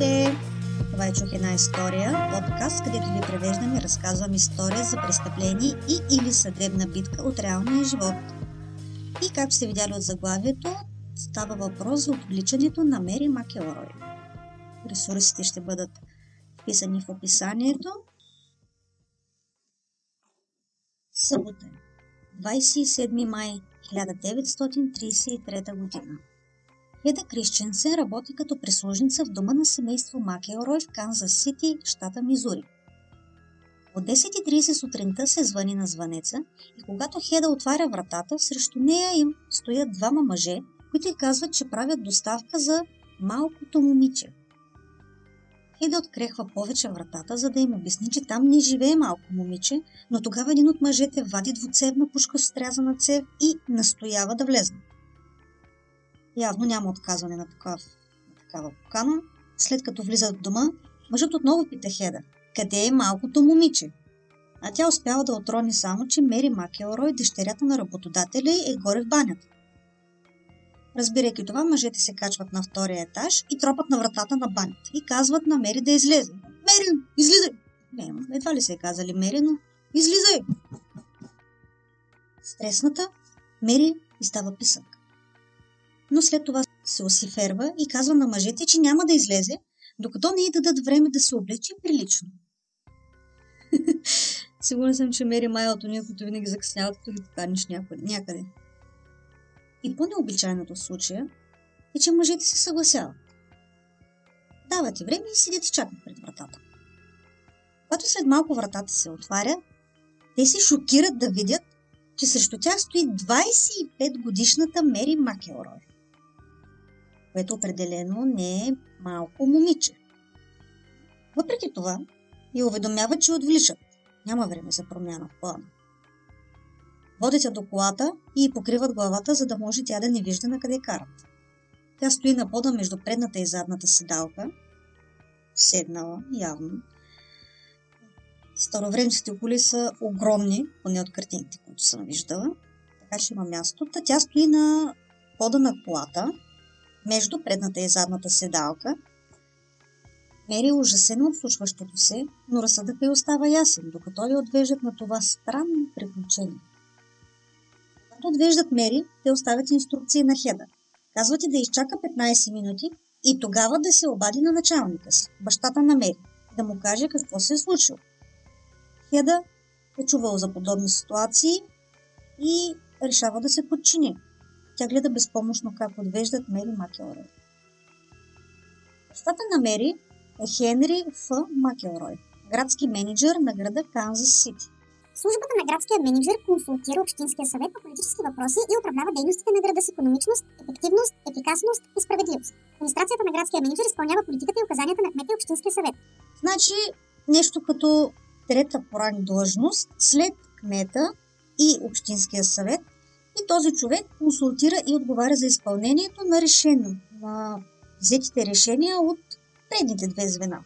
Здравейте! Това е Чух една история, подкаст, където ви превеждам и разказвам история за престъпление и или съдебна битка от реалния живот. И както сте видяли от заглавието, става въпрос за отвличането на Мери Макелрой. Ресурсите ще бъдат вписани в описанието. Събота 27 май 1933 година. Хеда Крищенсен работи като прислужница в дома на семейство Макелрой в Канзас Сити, щата Мизури. От 10.30 сутринта се звъни на звънеца и когато Хеда отваря вратата, срещу нея им стоят двама мъже, които й казват, че правят доставка за малкото момиче. Хеда открехва повече вратата, за да им обясни, че там не живее малко момиче, но тогава един от мъжете вади двуцевна пушка с стрязана цев и настоява да влезне. Явно няма отказване на, такав, на такава покана. След като влизат в дома, мъжът отново пита Хеда, къде е малкото момиче? А тя успява да отрони само, че Мери Макелрой, дъщерята на работодателя, е горе в банята. Разбирайки това, мъжете се качват на втория етаж и тропат на вратата на банята и казват на Мери да излезе. Мери, излизай! Не, едва ли се е казали Мери, но излизай! Стресната, Мери изстава писък но след това се осиферва и казва на мъжете, че няма да излезе, докато не й дадат време да се облече прилично. Сигурен съм, че Мери Май от уния, които винаги закъсняват, като ги поканиш някъде. И по-необичайното случая е, че мъжете се съгласяват. Дават ти време и седят и чакат пред вратата. Когато след малко вратата се отваря, те се шокират да видят, че срещу тях стои 25 годишната Мери Макелрой което определено не е малко момиче. Въпреки това, я уведомява, че отвличат. Няма време за промяна в плана. Водят я до колата и покриват главата, за да може тя да не вижда на къде карат. Тя стои на пода между предната и задната седалка, седнала явно. Старовремските коли са огромни, поне от картинките, които съм виждала. Така че има място. Та тя стои на пода на колата, между предната и задната седалка. Мери е ужасена от случващото се, но разсъдъка й остава ясен, докато я отвеждат на това странно приключение. Когато отвеждат Мери, те оставят инструкции на Хеда. Казват и да изчака 15 минути и тогава да се обади на началника си, бащата на Мери, да му каже какво се е случило. Хеда е чувал за подобни ситуации и решава да се подчини. Тя гледа безпомощно как отвеждат Мери Макелрой. Бащата на Мери е Хенри Ф. Макелрой, градски менеджер на града Канзас Сити. Службата на градския менеджер консултира Общинския съвет по политически въпроси и управлява дейностите на града с економичност, ефективност, ефикасност и справедливост. Администрацията на градския менеджер изпълнява политиката и указанията на кмета и Общинския съвет. Значи нещо като трета порани длъжност след кмета и Общинския съвет и този човек консултира и отговаря за изпълнението на решение, на взетите решения от предните две звена.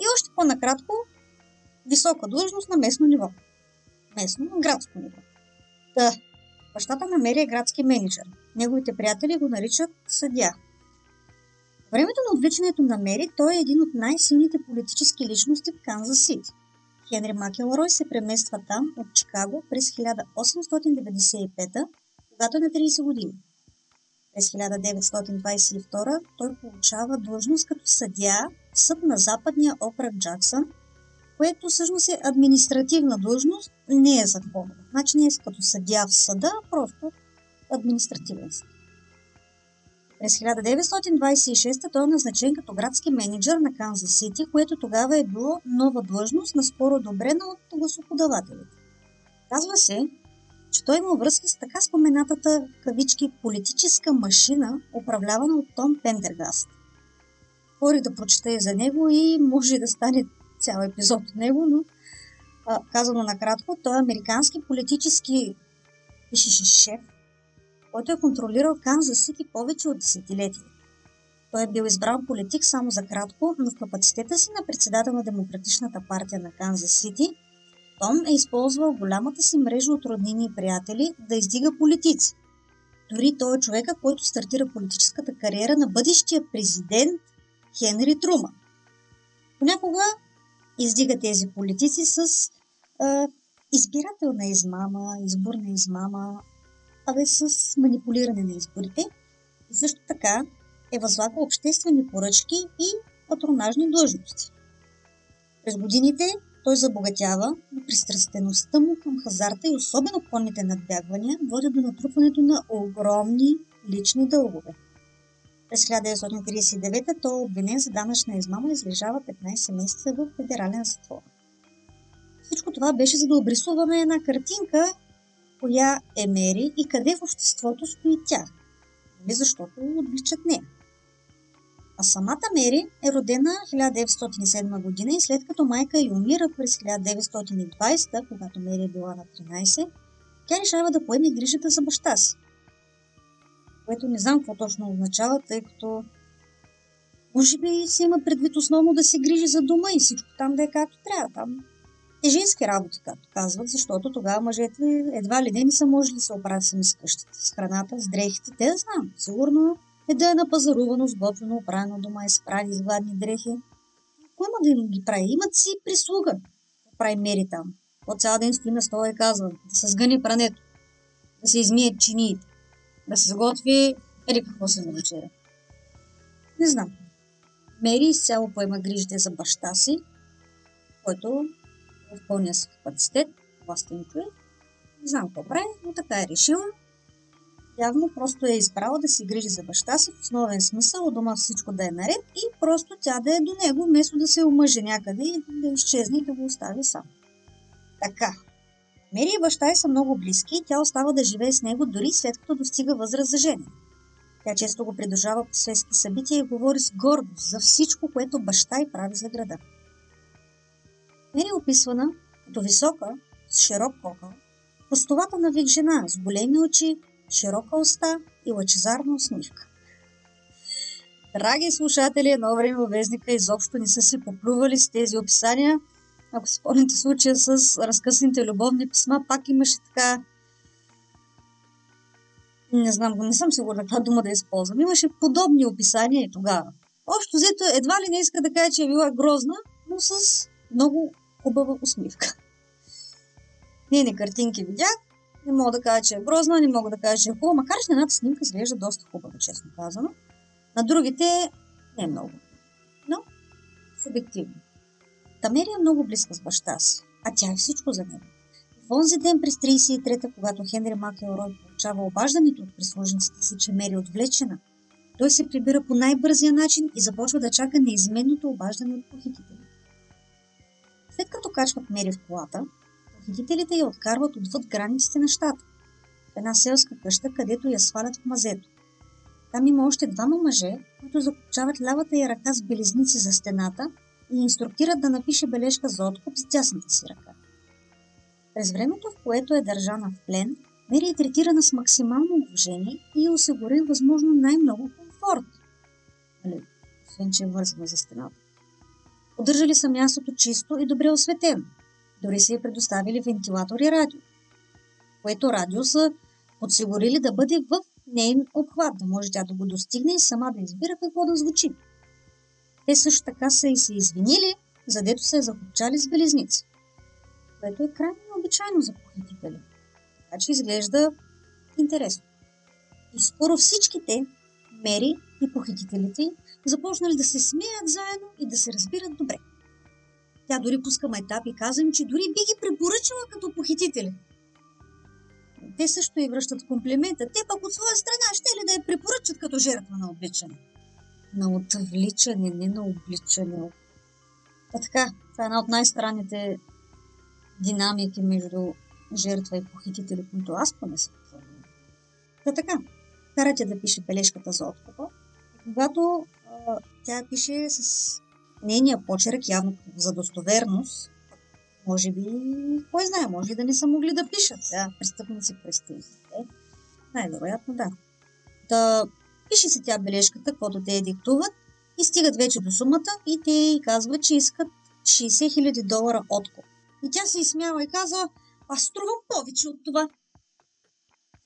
И още по-накратко, висока длъжност на местно ниво. Местно, на градско ниво. Да, бащата намери е градски менеджер. Неговите приятели го наричат съдя. времето на отвличането на Мери той е един от най-силните политически личности в Канзас Сити. Хенри Макелрой се премества там от Чикаго през 1895, когато е на 30 години. През 1922 той получава длъжност като съдя в съд на западния окръг Джаксън, което всъщност е административна длъжност, не е законова. Значи не е като съдя в съда, а просто административен съд. През 1926 той е назначен като градски менеджер на Канзас Сити, което тогава е било нова длъжност, наскоро одобрена от гласоподавателите. Казва се, че той има връзки с така споменатата кавички политическа машина, управлявана от Том Пендергаст. Хори да прочета и за него и може да стане цял епизод от него, но казано накратко, той е американски политически шеф, който е контролирал Канзас Сити повече от десетилетия. Той е бил избран политик само за кратко, но в капацитета си на председател на Демократичната партия на Канзас Сити, Том е използвал голямата си мрежа от роднини и приятели да издига политици. Дори той е човека, който стартира политическата кариера на бъдещия президент Хенри Труман. Понякога издига тези политици с а, избирателна измама, изборна измама, абе с манипулиране на изборите. И също така е възлага обществени поръчки и патронажни длъжности. През годините той забогатява, но пристрастеността му към хазарта и особено конните надбягвания води до натрупването на огромни лични дългове. През 1939 той е обвинен за данъчна измама и излежава 15 месеца в федерален затвор. Всичко това беше за да обрисуваме една картинка, коя е Мери и къде в обществото стои тя. Нали защото отличат нея. А самата Мери е родена 1907 година и след като майка й умира през 1920, когато Мери е била на 13, тя решава да поеме грижата за баща си. Което не знам какво точно означава, тъй като може би се има предвид основно да се грижи за дома и всичко там да е както трябва. Там е женски работи, както казват, защото тогава мъжете едва ли не не са можели да се оправят сами с къщата, с храната, с дрехите. Те да знам. Сигурно е да е напазарувано, сготвено, оправено дома, изправи с гладни дрехи. Кой има да им ги прави? Имат си прислуга. Прави мери там. По цял ден стои на стола и казва да се сгъни прането, да се измие чиниите, да се сготви или какво се вечеря. Не знам. Мери изцяло поема грижите за баща си, който в пълния си капацитет, властен човек. Не знам какво прави, но така е решила явно просто е избрала да се грижи за баща си в основен смисъл, от дома всичко да е наред и просто тя да е до него, вместо да се омъже някъде и да изчезне и да го остави сам. Така. Мери и баща й са много близки и тя остава да живее с него дори след като достига възраст за жени. Тя често го придружава по светски събития и говори с гордост за всичко, което баща й прави за града. Мери описвана като висока, с широк кокъл, пустовата на вик жена, с големи очи, широка уста и лъчезарна усмивка. Драги слушатели, едно време вестника изобщо не са се поплювали с тези описания. Ако си спомните случая с разкъсаните любовни писма, пак имаше така не знам, не съм сигурна каква дума да използвам. Имаше подобни описания и тогава. Общо взето, едва ли не иска да каже, че е била грозна, но с много хубава усмивка. Нейни картинки видях, не мога да кажа, че е грозна, не мога да кажа, че е хубава, макар че едната снимка изглежда доста хубава, честно казано. На другите не е много. Но субективно. Тамери е много близка с баща си, а тя е всичко за него. В онзи ден през 33-та, когато Хенри Макелрой получава обаждането от прислужниците си, че Мери е отвлечена, той се прибира по най-бързия начин и започва да чака неизменното обаждане от похитителите. След като качват Мери в колата, Похитителите я откарват отвъд границите на щата, в една селска къща, където я свалят в мазето. Там има още двама мъже, които закопчават лявата я ръка с белезници за стената и инструктират да напише бележка за откуп с дясната си ръка. През времето, в което е държана в плен, Мери е третирана с максимално уважение и е осигурен възможно най-много комфорт. Нали, освен, че е вързана за стената. Поддържали са мястото чисто и добре осветено. Дори са й предоставили вентилатор и радио, което радио са подсигурили да бъде в нейн обхват, да може тя да го достигне и сама да избира какво да звучи. Те също така са и се извинили, задето са я закопчали с белезници, което е крайно необичайно за похитители. Така че изглежда интересно. И скоро всичките, Мери и похитителите, започнали да се смеят заедно и да се разбират добре. Тя дори пуска майтап и каза им, че дори би ги препоръчала като похитители. Те също и връщат комплимента. Те пък от своя страна ще ли да я препоръчат като жертва на обличане. На отвличане, не на обличане. А така, това е една от най-странните динамики между жертва и похитители, които аз поне съм Та така, карате да пише бележката за откупа. Когато а, тя пише с нейния почерк явно за достоверност, може би, кой знае, може и да не са могли да пишат сега престъпници през Най-вероятно да. Да пише се тя бележката, каквото те я диктуват и стигат вече до сумата и те й казват, че искат 60 000 долара откуп. И тя се изсмява и казва, аз струвам повече от това.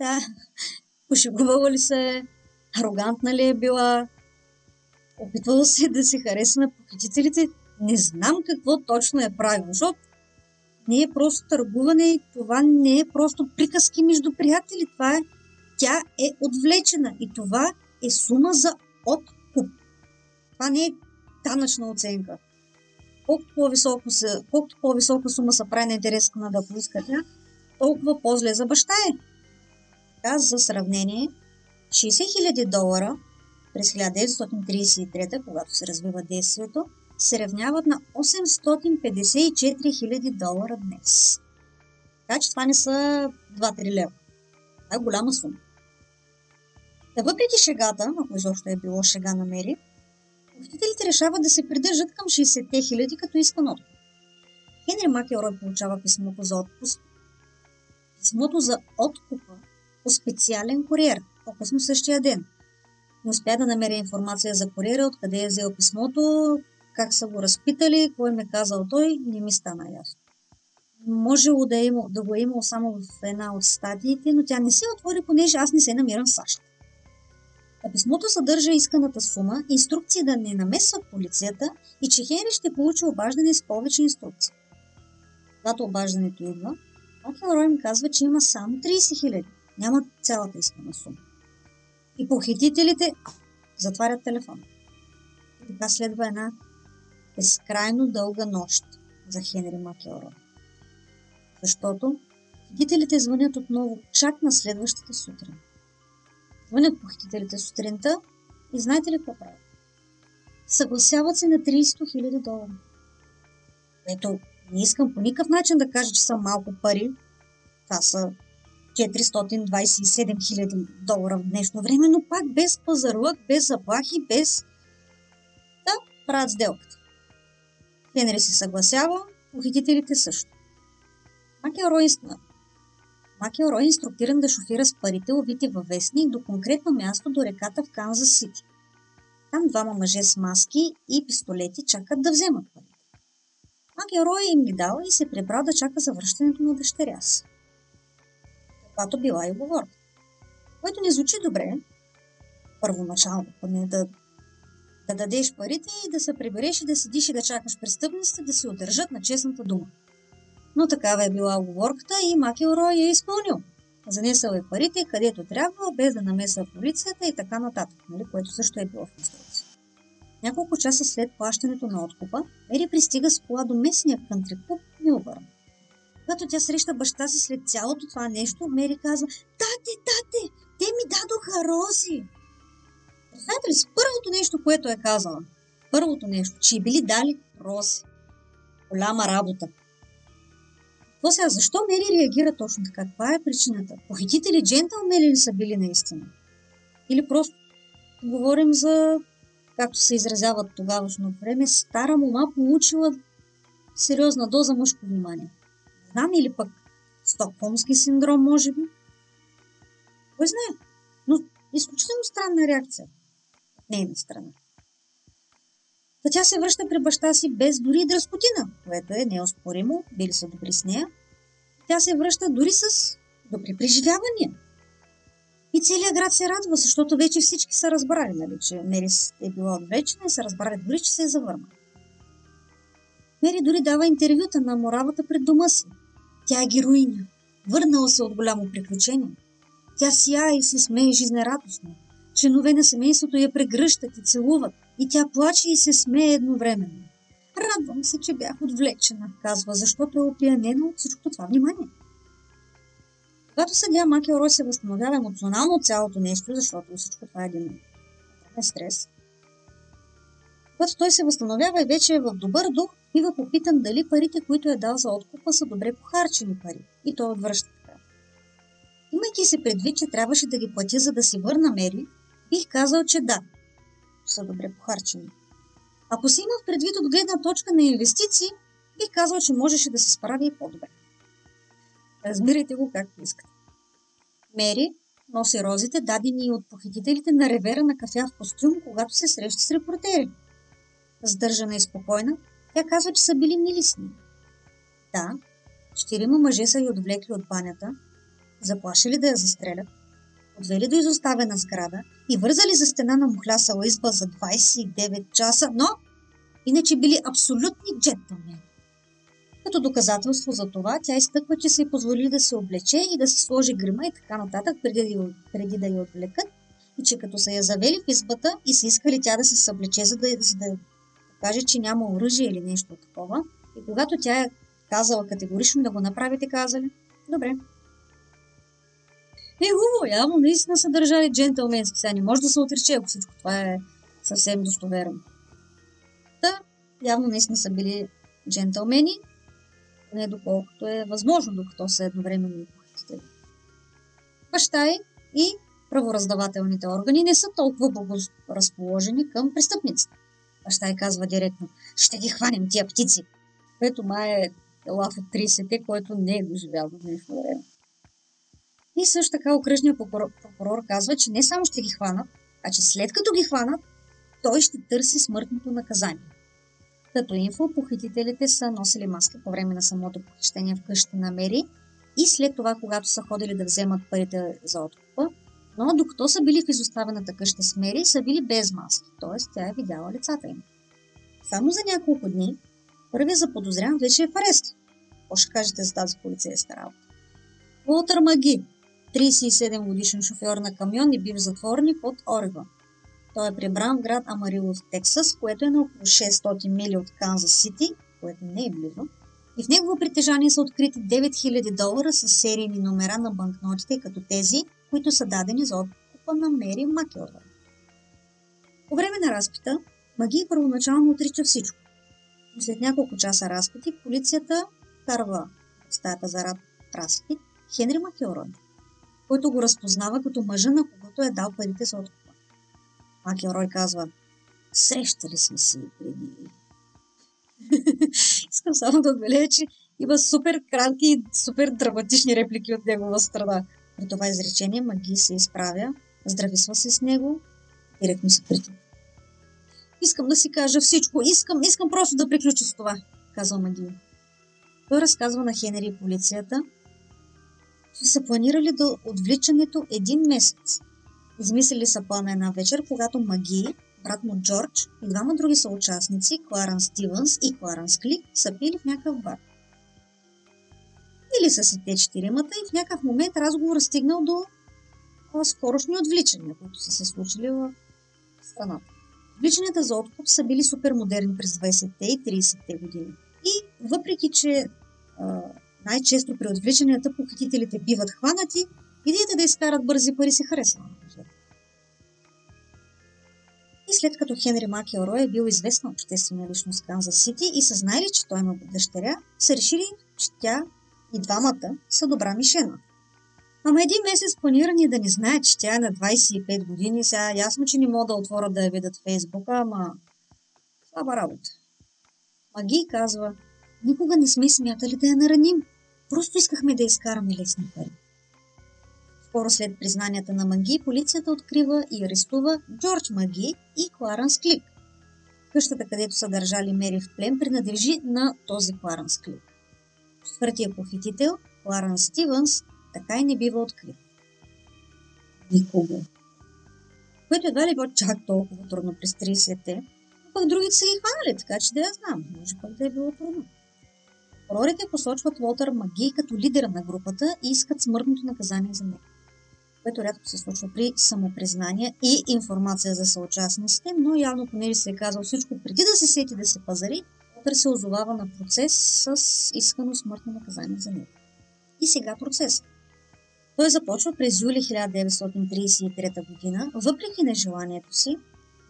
Да, пошегувала ли се, арогантна ли е била, опитвала се да се хареса на похитителите. Не знам какво точно е правило, защото не е просто търгуване, това не е просто приказки между приятели, това е, тя е отвлечена и това е сума за откуп. Това не е данъчна оценка. Колкото, по-високо се, колкото по-висока сума са прави на интересна да поиска тя, толкова по-зле за баща е. Така, за сравнение, 60 000 долара през 1933, когато се развива действието, се равняват на 854 000 долара днес. Така че това не са 2-3 лева. Това е голяма сума. Та въпреки шегата, ако изобщо е било шега на Мери, Похитителите решават да се придържат към 60-те хиляди, като искан откуп. Хенри Макелрой получава писмото за отпуск. Писмото за откупа по специален куриер, по-късно същия ден. Не успя да намеря информация за куриера, откъде е взел писмото, как са го разпитали, кой ме казал той, не ми стана ясно. Можело да, е да го е имал само в една от статиите, но тя не се отвори, понеже аз не се намирам в САЩ. А писмото съдържа исканата сума, инструкции да не намесват полицията и че Хенри ще получи обаждане с повече инструкции. Когато обаждането идва, Рой им казва, че има само 30 хиляди. Няма цялата искана сума. И похитителите затварят телефон. Така следва една безкрайно дълга нощ за Хенри Макелрой. Защото похитителите звънят отново чак на следващата сутрин. Звънят похитителите сутринта и знаете ли какво правят? Съгласяват се на 30 000 долара. Ето, не искам по никакъв начин да кажа, че са малко пари. Това са 427 000 долара в днешно време, но пак без пазарлък, без заплахи, без... Да, правят сделката. Хенри се съгласява, похитителите също. Макелрой Макелрой е инструктиран да шофира с парите, овити във вестник, до конкретно място до реката в Канзас Сити. Там двама мъже с маски и пистолети чакат да вземат парите. Макелрой им ги дал и се прибрал да чака завръщането на дъщеря си. Каквато била и оговорка. Което не звучи добре, първоначално, поне да, да дадеш парите и да се прибереш и да седиш и да чакаш престъпниците да се удържат на честната дума но такава е била оговорката и Макелрой я е изпълнил. Занесъл е парите където трябва, без да намесва полицията и така нататък, нали, което също е било в инструкция. Няколко часа след плащането на откупа, Мери пристига с кола до местния кънтри клуб Милбърн. Когато тя среща баща си след цялото това нещо, Мери казва «Тате, тате, те ми дадоха рози!» Знаете ли с първото нещо, което е казала? Първото нещо, че били дали рози. Голяма работа. То сега, защо Мери реагира точно така? Каква е причината? Похитители джентълмени ли са били наистина? Или просто говорим за, както се изразяват тогавашно време, стара мома получила сериозна доза мъжко внимание. Знам или пък Стокхолмски синдром, може би? Кой знае? Но изключително странна реакция от нейна страна. Та тя се връща при баща си без дори дръскотина, което е неоспоримо, били са добри с нея. Тя се връща дори с добри преживявания. И целият град се радва, защото вече всички са разбрали, нали, че Мери е била отвлечена и са разбрали дори, че се е завърнала. Мери дори дава интервюта на моравата пред дома си. Тя е героиня. Върнала се от голямо приключение. Тя сия и се смее жизнерадостно. Членове на семейството я прегръщат и целуват. И тя плаче и се смее едновременно. Радвам се, че бях отвлечена, казва, защото е опиянена от всичко това внимание. Когато съдя Макелрой се възстановява емоционално от цялото нещо, защото всичко това е един е стрес, когато той се възстановява и вече е в добър дух, бива попитан дали парите, които е дал за откупа, са добре похарчени пари. И той отвръща така. Имайки се предвид, че трябваше да ги платя, за да си върна Мери, бих казал, че да, са добре похарчени. Ако си имах предвид от гледна точка на инвестиции, бих казал, че можеше да се справи и по-добре. Разбирайте го както искате. Мери носи розите, дадени от похитителите на ревера на кафя в костюм, когато се среща с репортери. Сдържана и спокойна, тя казва, че са били мили с нея. Да, четирима мъже са я отвлекли от банята, заплашили да я застрелят, отвели до изоставена сграда и вързали за стена на мухлясала изба за 29 часа, но иначе били абсолютни джентълмени. Като доказателство за това, тя изтъква, че се е позволи да се облече и да се сложи грима и така нататък, преди да, преди да я отвлекат, и че като са я завели в избата и са искали тя да се съблече, за да, за да каже, че няма оръжие или нещо такова, и когато тя е казала категорично да го направите, казали, добре. Е, хубаво, явно наистина са държали джентълменски. Сега не може да се отрече, ако всичко това е съвсем достоверно. Та, явно наистина са били джентълмени, не доколкото е възможно, докато са едновременно похитители. Баща е и правораздавателните органи не са толкова благоразположени към престъпниците. Баща и казва директно, ще ги хванем тия птици, което май е лав от 30-те, който не е доживял до днешно време. И също така окръжният прокурор, прокурор казва, че не само ще ги хванат, а че след като ги хванат, той ще търси смъртното наказание. Като инфо, похитителите са носили маска по време на самото похищение в къщата на Мери и след това, когато са ходили да вземат парите за откупа, но докато са били в изоставената къща с Мери, са били без маски, т.е. тя е видяла лицата им. Само за няколко дни първият заподозрян вече е в арест. Какво ще кажете за тази полицейска работа? Уолтър Маги, 37 годишен шофьор на камион и бив затворник от Орегон. Той е прибран в град Амарило в Тексас, което е на около 600 мили от Канзас Сити, което не е близо. И в негово притежание са открити 9000 долара с серийни номера на банкнотите, като тези, които са дадени за откупа на Мери Макелва. По време на разпита, Маги първоначално отрича всичко. Но след няколко часа разпити, полицията карва стаята за разпит Хенри Макелрой, който го разпознава като мъжа, на когото е дал парите за откупа. Макелрой казва, срещали сме си преди. Искам само да отбележа, че има супер кратки и супер драматични реплики от негова страна. При това изречение Маги се изправя, здрависва се с него, директно се притва. Искам да си кажа всичко, искам, искам просто да приключа с това, казва Маги. Той разказва на Хенери и полицията, че са планирали до отвличането един месец. Измислили са плана една вечер, когато Маги, брат му Джордж и двама други съучастници, Кларан Стивенс и Кларан Клик, са пили в някакъв бар. Или са си те четиримата и в някакъв момент разговор стигнал до скорошни отвличания, които са се случили в страната. Отвличанията за откуп са били супер модерни през 20-те и 30-те години. И въпреки, че а, най-често при отвличанията похитителите биват хванати, идеята да изкарат бързи пари се харесва. И след като Хенри Макелрой е бил известна обществена личност в Канзас Сити и са знаели, че той има дъщеря, са решили, че тя и двамата са добра мишена. Ама един месец планирани да не знаят, че тя е на 25 години. Сега ясно, че не могат да отворят да я видят в Фейсбука, ама слаба работа. Маги казва, никога не сме смятали да я нараним. Просто искахме да изкараме лесни пари. Скоро след признанията на Маги, полицията открива и арестува Джордж Маги и Кларенс Клик. Къщата, където са държали Мери в плен, принадлежи на този Кларенс Клик. Четвъртия похитител, Кларенс Стивенс, така и не бива открит. Никога. Което едва ли било чак толкова трудно през 30-те, но пък другите са ги хванали, така че да я знам. Може пък да е било трудно. Прорите посочват Лотър Маги като лидера на групата и искат смъртното наказание за него което рядко се случва при самопризнания и информация за съучастниците, но явно понеже се е казал всичко преди да се сети да се пазари, Лотър се озовава на процес с искано смъртно наказание за него. И сега процес. Той започва през юли 1933 година, въпреки нежеланието си,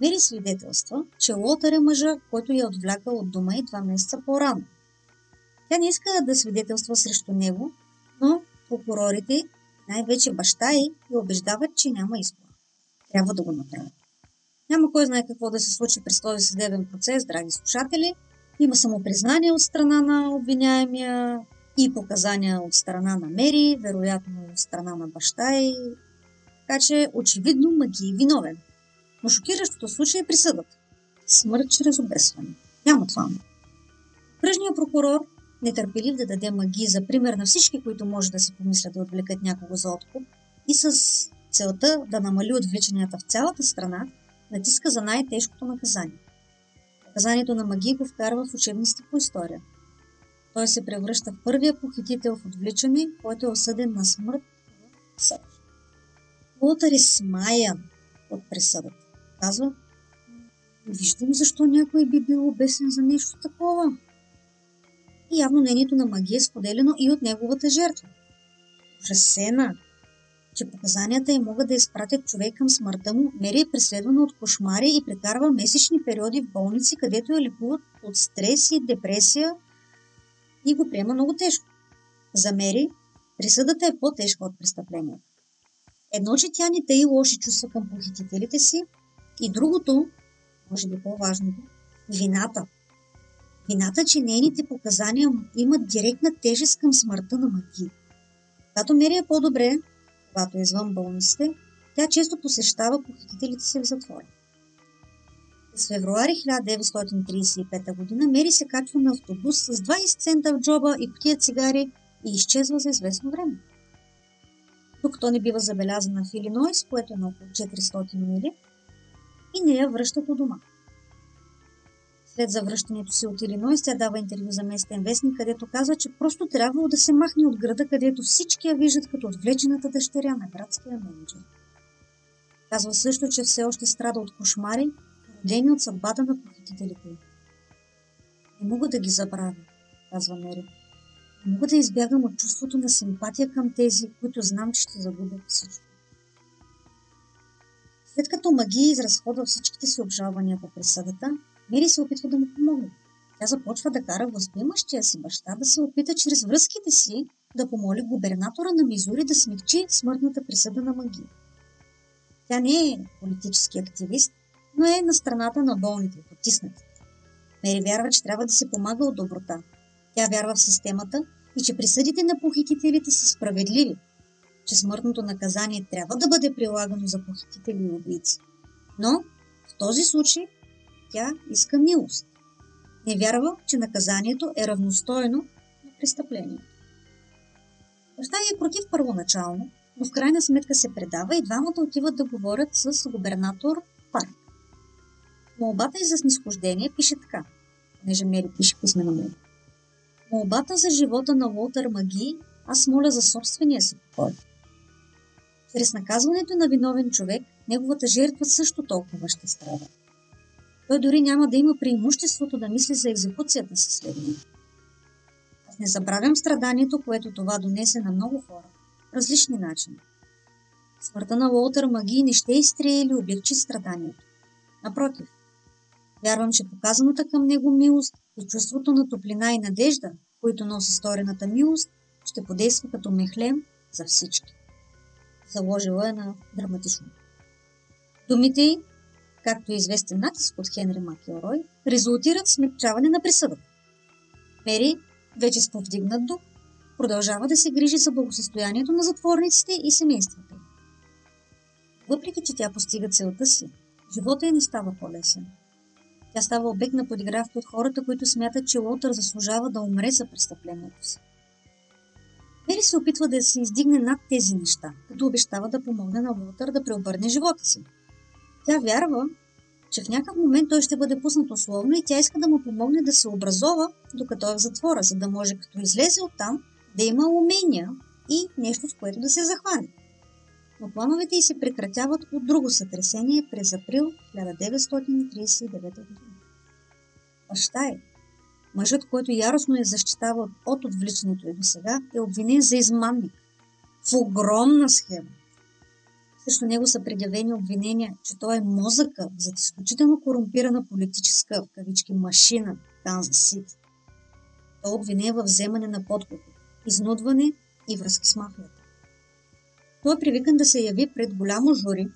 Мери свидетелства, че Лотър е мъжа, който я отвлякал от дома и два месеца по-рано. Тя не иска да свидетелства срещу него, но прокурорите, най-вече баща й, я убеждават, че няма избор. Трябва да го направят. Няма кой знае какво да се случи през този съдебен процес, драги слушатели. Има самопризнание от страна на обвиняемия и показания от страна на Мери, вероятно от страна на баща й. Така че очевидно Маги е виновен. Но шокиращото случай е присъдата. Смърт чрез обесване. Няма това. Кръжният прокурор, нетърпелив да даде маги за пример на всички, които може да си помислят да отвлекат някого за откуп, и с целта да намали отвличанията в цялата страна, натиска за най-тежкото наказание. Наказанието на Маги го вкарва в учебниците по история. Той се превръща в първия похитител в отвличане, който е осъден на смърт в съд. Уолтър е смаян от присъдата. Казва, виждам защо някой би бил обесен за нещо такова. И явно мнението на магия е споделено и от неговата жертва. Ужасена, че показанията й могат да изпратят човек към смъртта му, Мери е преследвана от кошмари и прекарва месечни периоди в болници, където я лекуват от стрес и депресия и го приема много тежко. За Мери присъдата е по-тежка от престъплението. Едно, че тя не тъй лоши чувства към похитителите си и другото, може би по-важното, вината. Вината, че нейните показания имат директна тежест към смъртта на Маги. Когато Мери е по-добре, когато е извън болниците, тя често посещава похитителите си в затвора. През февруари 1935 г. Мери се качва на автобус с 20 цента в джоба и котия цигари и изчезва за известно време. Тук то не бива забелязана в Илинойс, което е на около 400 мили, и не я връщат у дома. След завръщането си от Илинойс, тя дава интервю за местен вестник, където казва, че просто трябвало да се махне от града, където всички я виждат като отвлечената дъщеря на градския менеджер. Казва също, че все още страда от кошмари, родени от съдбата на похитителите. Не мога да ги забравя, казва Мери. Не мога да избягам от чувството на симпатия към тези, които знам, че ще загубят всичко. След като Маги изразходва всичките си обжалвания по присъдата, Мери се опитва да му помогне. Тя започва да кара възприемащия си баща да се опита чрез връзките си да помоли губернатора на Мизури да смягчи смъртната присъда на Маги. Тя не е политически активист, но е на страната на болните, потиснати. Мери вярва, че трябва да се помага от доброта. Тя вярва в системата и че присъдите на похитителите са справедливи, че смъртното наказание трябва да бъде прилагано за похитители и убийци. Но в този случай тя иска милост. Не вярва, че наказанието е равностойно на престъплението. Баща е против първоначално, но в крайна сметка се предава и двамата отиват да говорят с губернатор Парк. Молбата и за снисхождение пише така, понеже Мери пише писмено му. Молбата за живота на Уолтер Маги аз моля за собствения си покой. Чрез наказването на виновен човек, неговата жертва също толкова ще страда. Той дори няма да има преимуществото да мисли за екзекуцията си след него. Аз не забравям страданието, което това донесе на много хора. Различни начини. Смъртта на Уолтер Маги не ще изтрие или облегчи страданието. Напротив, вярвам, че показаната към него милост и чувството на топлина и надежда, които носи сторената милост, ще подейства като мехлем за всички. Заложила е на драматично. Думите както и известен натиск от Хенри Макелрой, резултират в смягчаване на присъдата. Мери, вече с повдигнат дух, продължава да се грижи за благосъстоянието на затворниците и семействата Въпреки, че тя постига целта си, живота й не става по-лесен. Тя става обект на подигравки от хората, които смятат, че Лотър заслужава да умре за престъплението си. Мери се опитва да се издигне над тези неща, като обещава да помогне на Лотър да преобърне живота си. Тя вярва, че в някакъв момент той ще бъде пуснат условно и тя иска да му помогне да се образова, докато е в затвора, за да може като излезе оттам да има умения и нещо, с което да се захване. Но плановете й се прекратяват от друго сътресение през април 1939 г. Баща е, мъжът, който яростно е защитавал от отвличането и до сега, е обвинен за измамник в огромна схема срещу него са предявени обвинения, че той е мозъка за изключително корумпирана политическа в кавички машина Канзас Сити. Той обвинен в вземане на подкупи, изнудване и връзки с мафията. Той е привикан да се яви пред голямо жури.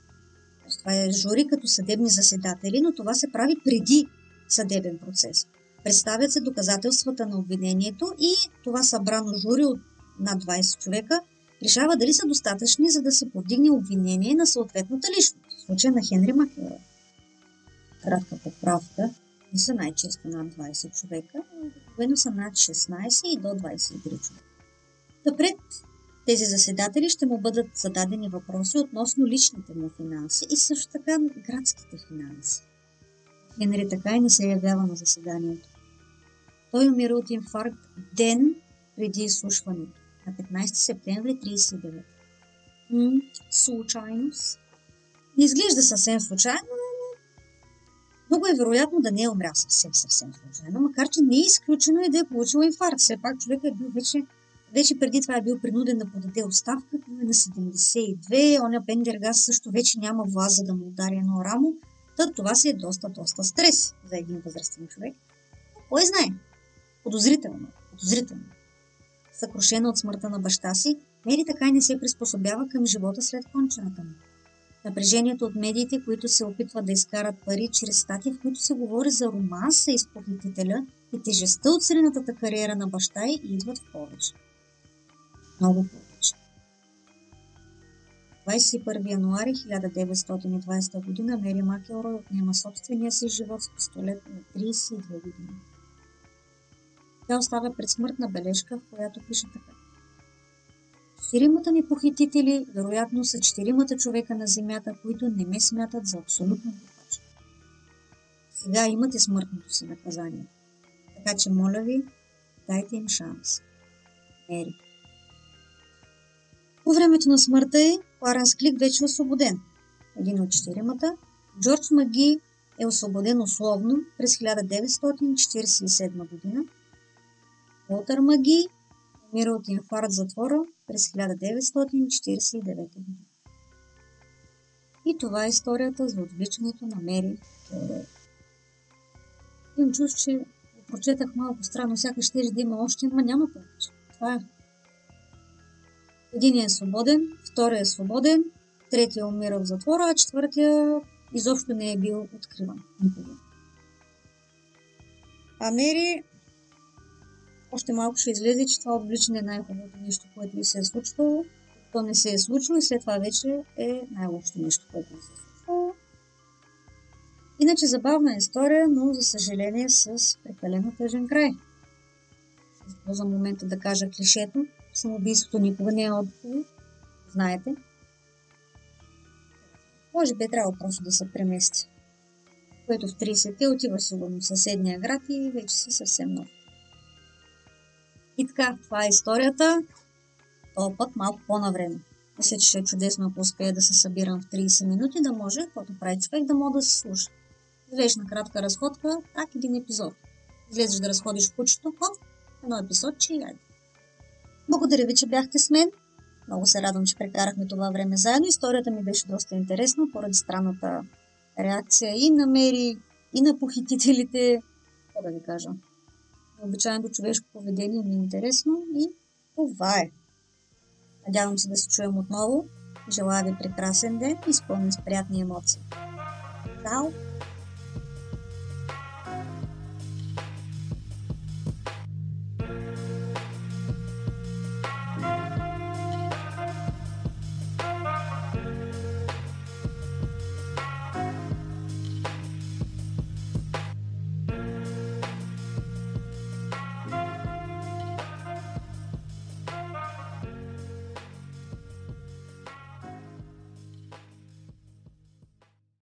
Това е жури като съдебни заседатели, но това се прави преди съдебен процес. Представят се доказателствата на обвинението и това събрано жури от над 20 човека решава дали са достатъчни, за да се повдигне обвинение на съответната личност, в случая на Хенри Макера. Кратка поправка, не са най-често над 20 човека, обикновено са над 16 и до 23 човека. Та пред тези заседатели ще му бъдат зададени въпроси относно личните му финанси и също така градските финанси. Хенри така и не се явява на заседанието. Той умира от инфаркт ден преди изслушването, на 15 септември 39. М- случайност? Не изглежда съвсем случайно, но много е вероятно да не е умрял съвсем, съвсем случайно, макар че не е изключено и да е получил инфаркт. Все пак човек е бил вече, вече преди това е бил принуден да подаде оставка, е на 72, оня Пендергас също вече няма власт за да му удари едно рамо, Та това си е доста, доста стрес за един възрастен човек. Кой знае? Подозрително. Подозрително. Съкрушена от смъртта на баща си, Мери така и не се приспособява към живота след кончената му. Напрежението от медиите, които се опитват да изкарат пари чрез стати, в които се говори за романса из похитителя и тежестта от средната кариера на баща й, идват в повече. Много повече. 21 януари 1920 г. Мери Макелрой отнема собствения си живот с пистолет на 32 години. Тя оставя предсмъртна бележка, в която пише така. Четиримата ми похитители, вероятно са четиримата човека на земята, които не ме смятат за абсолютно глупач. Сега имате смъртното си наказание. Така че, моля ви, дайте им шанс. Мери. По времето на смъртта й, Кларенс Клик вече е освободен. Един от четиримата, Джордж Маги е освободен условно през 1947 година. Уолтер Маги умира от инфаркт затвора през 1949 година. И това е историята за отвличането на Мери Имам чувство, че го прочетах малко странно, сякаш ще да има още, но няма повече. Това е. Един е свободен, втория е свободен, третия умира в затвора, а четвъртия изобщо не е бил откриван никога. А Мери още малко ще излезе, че това отвличане е най-хубавото нещо, което ви се е случвало. То не се е случило и след това вече е най-лошото нещо, което ви се е случвало. Иначе забавна история, но за съжаление с прекалено тъжен край. За момента да кажа клишето, самоубийството никога не е отговор, знаете. Може би е трябвало просто да се премести. Което в 30-те отива сигурно в съседния град и вече си съвсем нов. И така, това е историята. Този път малко по-навреме. Мисля, че ще е чудесно, ако успея да се събирам в 30 минути, да може, каквото прави човек, да мога да се слуша. Излезеш на кратка разходка, так един епизод. Излезеш да разходиш кучето, хоп, едно епизод, че и айде. Благодаря ви, че бяхте с мен. Много се радвам, че прекарахме това време заедно. Историята ми беше доста интересна, поради странната реакция и на Мери, и на похитителите. Какво да ви кажа? Обичайното човешко поведение ми е интересно и това е. Надявам се да се чуем отново. Желая ви прекрасен ден, изпълнен с приятни емоции. Чао!